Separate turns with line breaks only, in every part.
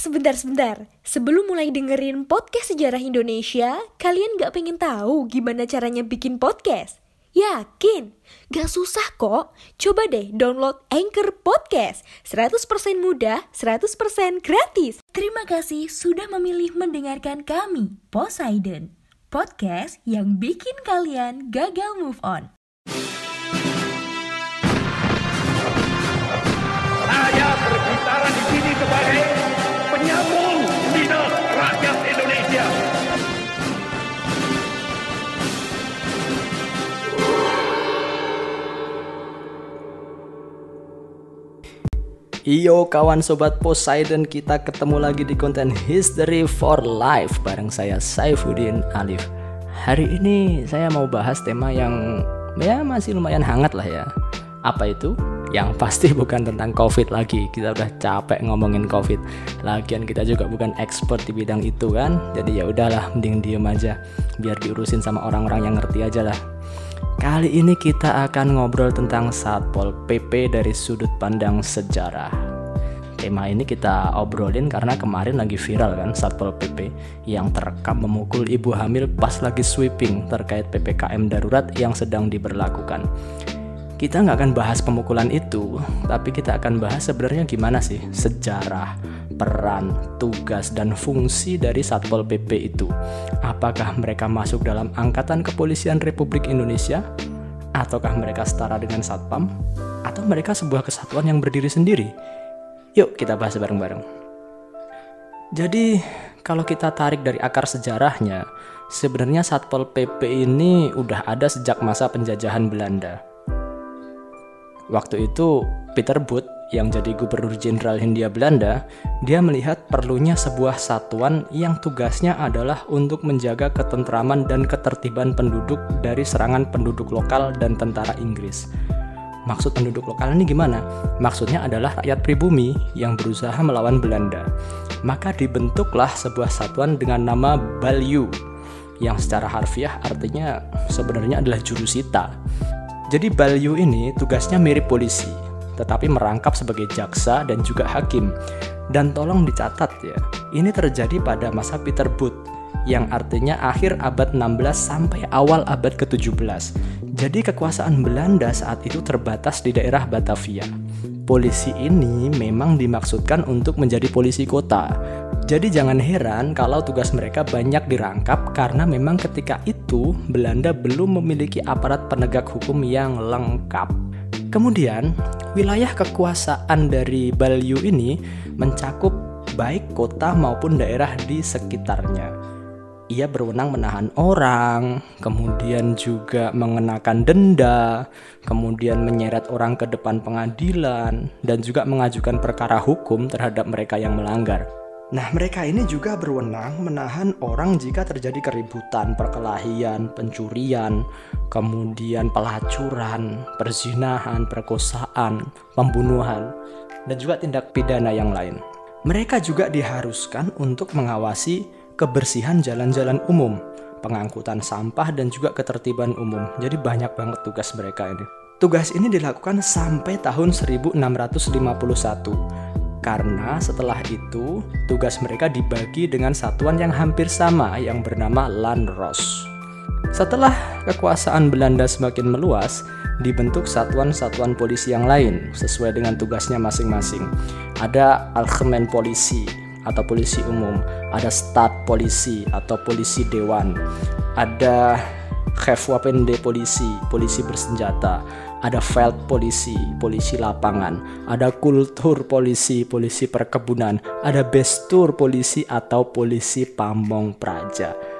sebentar-sebentar. Sebelum mulai dengerin podcast sejarah Indonesia, kalian gak pengen tahu gimana caranya bikin podcast? Yakin? Gak susah kok. Coba deh download Anchor Podcast. 100% mudah, 100% gratis. Terima kasih sudah memilih mendengarkan kami, Poseidon. Podcast yang bikin kalian gagal move on.
Saya berbicara di sini sebagai
Iyo kawan sobat Poseidon kita ketemu lagi di konten History for Life bareng saya Saifuddin Alif. Hari ini saya mau bahas tema yang ya masih lumayan hangat lah ya. Apa itu? Yang pasti bukan tentang COVID lagi. Kita udah capek ngomongin COVID. Lagian kita juga bukan expert di bidang itu kan. Jadi ya udahlah, mending diem aja. Biar diurusin sama orang-orang yang ngerti aja lah. Kali ini kita akan ngobrol tentang Satpol PP dari sudut pandang sejarah. Tema ini kita obrolin karena kemarin lagi viral kan Satpol PP yang terekam memukul ibu hamil pas lagi sweeping terkait PPKM darurat yang sedang diberlakukan. Kita nggak akan bahas pemukulan itu, tapi kita akan bahas sebenarnya gimana sih sejarah, peran, tugas, dan fungsi dari Satpol PP itu. Apakah mereka masuk dalam Angkatan Kepolisian Republik Indonesia? Ataukah mereka setara dengan Satpam? Atau mereka sebuah kesatuan yang berdiri sendiri? Yuk kita bahas bareng-bareng. Jadi, kalau kita tarik dari akar sejarahnya, sebenarnya Satpol PP ini udah ada sejak masa penjajahan Belanda. Waktu itu Peter Booth yang jadi gubernur jenderal Hindia Belanda, dia melihat perlunya sebuah satuan yang tugasnya adalah untuk menjaga ketentraman dan ketertiban penduduk dari serangan penduduk lokal dan tentara Inggris. Maksud penduduk lokal ini gimana? Maksudnya adalah rakyat pribumi yang berusaha melawan Belanda. Maka dibentuklah sebuah satuan dengan nama Balyu, yang secara harfiah artinya sebenarnya adalah jurusita. Jadi Balyu ini tugasnya mirip polisi, tetapi merangkap sebagai jaksa dan juga hakim. Dan tolong dicatat ya, ini terjadi pada masa Peter Booth yang artinya akhir abad 16 sampai awal abad ke-17. Jadi kekuasaan Belanda saat itu terbatas di daerah Batavia. Polisi ini memang dimaksudkan untuk menjadi polisi kota. Jadi jangan heran kalau tugas mereka banyak dirangkap karena memang ketika itu Belanda belum memiliki aparat penegak hukum yang lengkap. Kemudian, wilayah kekuasaan dari Balyu ini mencakup baik kota maupun daerah di sekitarnya. Ia berwenang menahan orang, kemudian juga mengenakan denda, kemudian menyeret orang ke depan pengadilan, dan juga mengajukan perkara hukum terhadap mereka yang melanggar. Nah, mereka ini juga berwenang menahan orang jika terjadi keributan, perkelahian, pencurian, kemudian pelacuran, perzinahan, perkosaan, pembunuhan, dan juga tindak pidana yang lain. Mereka juga diharuskan untuk mengawasi kebersihan jalan-jalan umum, pengangkutan sampah, dan juga ketertiban umum. Jadi banyak banget tugas mereka ini. Tugas ini dilakukan sampai tahun 1651 karena setelah itu tugas mereka dibagi dengan satuan yang hampir sama yang bernama Landros. Setelah kekuasaan Belanda semakin meluas, dibentuk satuan-satuan polisi yang lain sesuai dengan tugasnya masing-masing. Ada Algemen Polisi atau polisi umum, ada Stad Polisi atau polisi dewan, ada Chefwapende Polisi, polisi bersenjata, ada Feld Polisi, polisi lapangan, ada Kultur Polisi, polisi perkebunan, ada Bestur Polisi atau polisi pamong praja.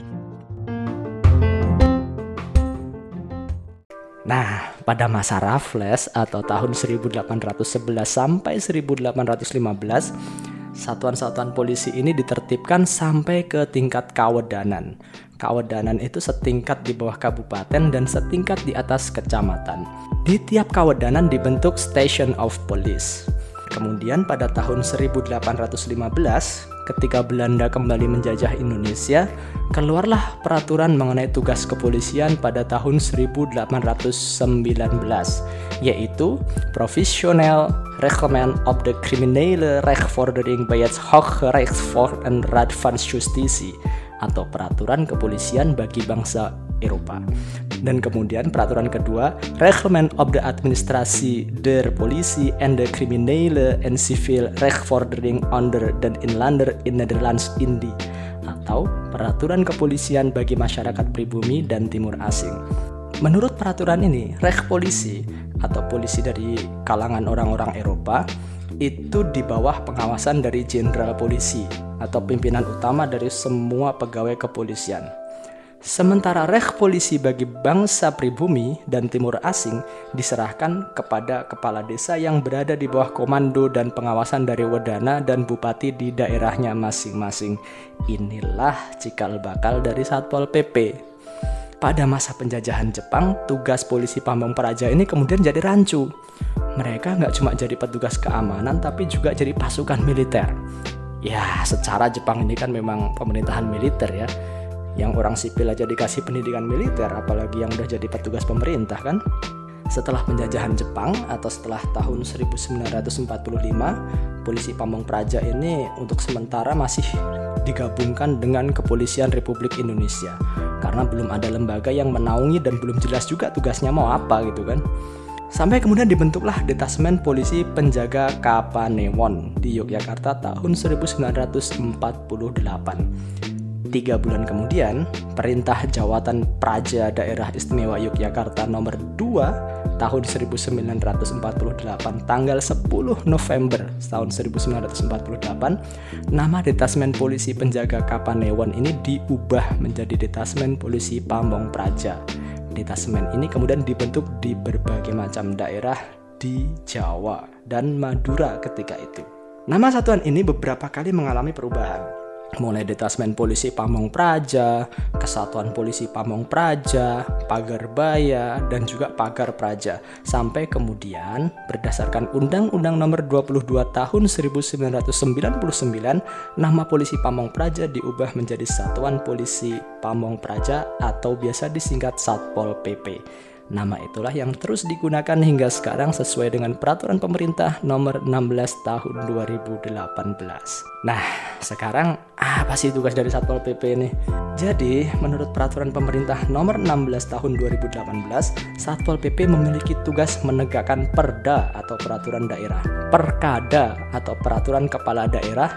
Nah, pada masa Raffles atau tahun 1811 sampai 1815, satuan-satuan polisi ini ditertibkan sampai ke tingkat kawedanan. Kawedanan itu setingkat di bawah kabupaten dan setingkat di atas kecamatan. Di tiap kawedanan dibentuk Station of Police. Kemudian pada tahun 1815, ketika Belanda kembali menjajah Indonesia, keluarlah peraturan mengenai tugas kepolisian pada tahun 1819, yaitu Professional Reglement of the Criminele Rechtvordering bij het Hoge Rechtshof en Raad van Justitie atau peraturan kepolisian bagi bangsa Eropa. Dan kemudian peraturan kedua, Reglement of the Administratie der Politie en de Criminele en Civil Rechtvordering onder den Inlander in Nederlands Indie atau peraturan kepolisian bagi masyarakat pribumi dan timur asing. Menurut peraturan ini, rek polisi atau polisi dari kalangan orang-orang Eropa itu di bawah pengawasan dari jenderal polisi atau pimpinan utama dari semua pegawai kepolisian. Sementara rek polisi bagi bangsa pribumi dan timur asing diserahkan kepada kepala desa yang berada di bawah komando dan pengawasan dari wedana dan bupati di daerahnya masing-masing. Inilah cikal bakal dari Satpol PP. Pada masa penjajahan Jepang, tugas polisi Pamong Praja ini kemudian jadi rancu. Mereka nggak cuma jadi petugas keamanan, tapi juga jadi pasukan militer. Ya, secara Jepang ini kan memang pemerintahan militer ya yang orang sipil aja dikasih pendidikan militer apalagi yang udah jadi petugas pemerintah kan? Setelah penjajahan Jepang atau setelah tahun 1945 polisi Pamong Praja ini untuk sementara masih digabungkan dengan kepolisian Republik Indonesia. Karena belum ada lembaga yang menaungi dan belum jelas juga tugasnya mau apa gitu kan? Sampai kemudian dibentuklah detasmen polisi penjaga Kapanewon di Yogyakarta tahun 1948. Tiga bulan kemudian, Perintah Jawatan Praja Daerah Istimewa Yogyakarta nomor 2 tahun 1948 tanggal 10 November tahun 1948 nama detasmen polisi penjaga Kapanewon ini diubah menjadi detasmen polisi Pamong Praja. Detasmen ini kemudian dibentuk di berbagai macam daerah di Jawa dan Madura ketika itu. Nama satuan ini beberapa kali mengalami perubahan mulai detasmen polisi Pamong Praja, Kesatuan Polisi Pamong Praja, Pagar Baya, dan juga Pagar Praja. Sampai kemudian berdasarkan Undang-Undang Nomor 22 Tahun 1999, nama Polisi Pamong Praja diubah menjadi Satuan Polisi Pamong Praja atau biasa disingkat Satpol PP. Nama itulah yang terus digunakan hingga sekarang sesuai dengan peraturan pemerintah nomor 16 tahun 2018. Nah, sekarang apa sih tugas dari Satpol PP ini? Jadi, menurut peraturan pemerintah nomor 16 tahun 2018, Satpol PP memiliki tugas menegakkan perda atau peraturan daerah, perkada atau peraturan kepala daerah,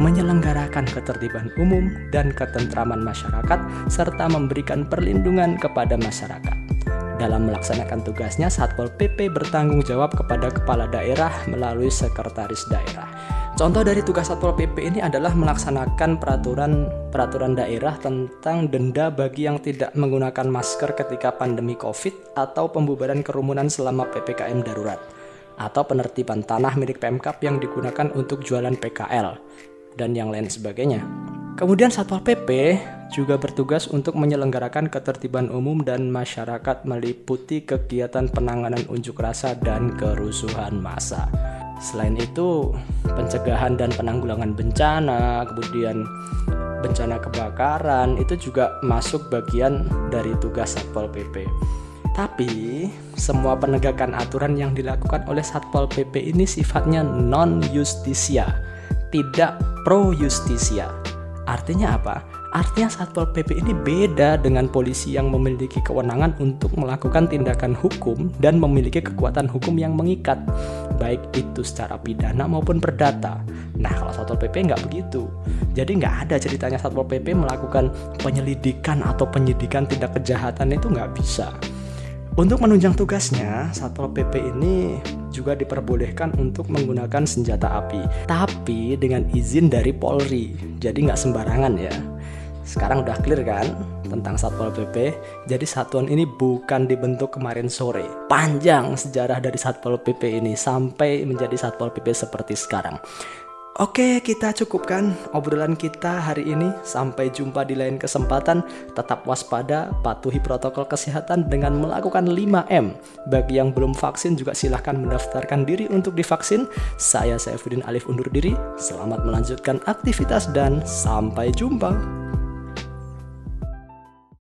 menyelenggarakan ketertiban umum dan ketentraman masyarakat serta memberikan perlindungan kepada masyarakat. Dalam melaksanakan tugasnya, Satpol PP bertanggung jawab kepada kepala daerah melalui sekretaris daerah. Contoh dari tugas Satpol PP ini adalah melaksanakan peraturan peraturan daerah tentang denda bagi yang tidak menggunakan masker ketika pandemi Covid atau pembubaran kerumunan selama PPKM darurat atau penertiban tanah milik Pemkap yang digunakan untuk jualan PKL dan yang lain sebagainya. Kemudian Satpol PP juga bertugas untuk menyelenggarakan ketertiban umum dan masyarakat meliputi kegiatan penanganan unjuk rasa dan kerusuhan massa. Selain itu, pencegahan dan penanggulangan bencana, kemudian bencana kebakaran itu juga masuk bagian dari tugas Satpol PP. Tapi, semua penegakan aturan yang dilakukan oleh Satpol PP ini sifatnya non justisia, tidak pro justisia Artinya apa? Artinya Satpol PP ini beda dengan polisi yang memiliki kewenangan untuk melakukan tindakan hukum dan memiliki kekuatan hukum yang mengikat, baik itu secara pidana maupun perdata. Nah, kalau Satpol PP nggak begitu. Jadi nggak ada ceritanya Satpol PP melakukan penyelidikan atau penyidikan tindak kejahatan itu nggak bisa. Untuk menunjang tugasnya, Satpol PP ini juga diperbolehkan untuk menggunakan senjata api, tapi dengan izin dari Polri. Jadi nggak sembarangan ya. Sekarang udah clear kan tentang Satpol PP? Jadi satuan ini bukan dibentuk kemarin sore. Panjang sejarah dari Satpol PP ini sampai menjadi Satpol PP seperti sekarang. Oke, kita cukupkan obrolan kita hari ini. Sampai jumpa di lain kesempatan. Tetap waspada, patuhi protokol kesehatan dengan melakukan 5M. Bagi yang belum vaksin juga silahkan mendaftarkan diri untuk divaksin. Saya Saifuddin Alif undur diri. Selamat melanjutkan aktivitas dan sampai jumpa.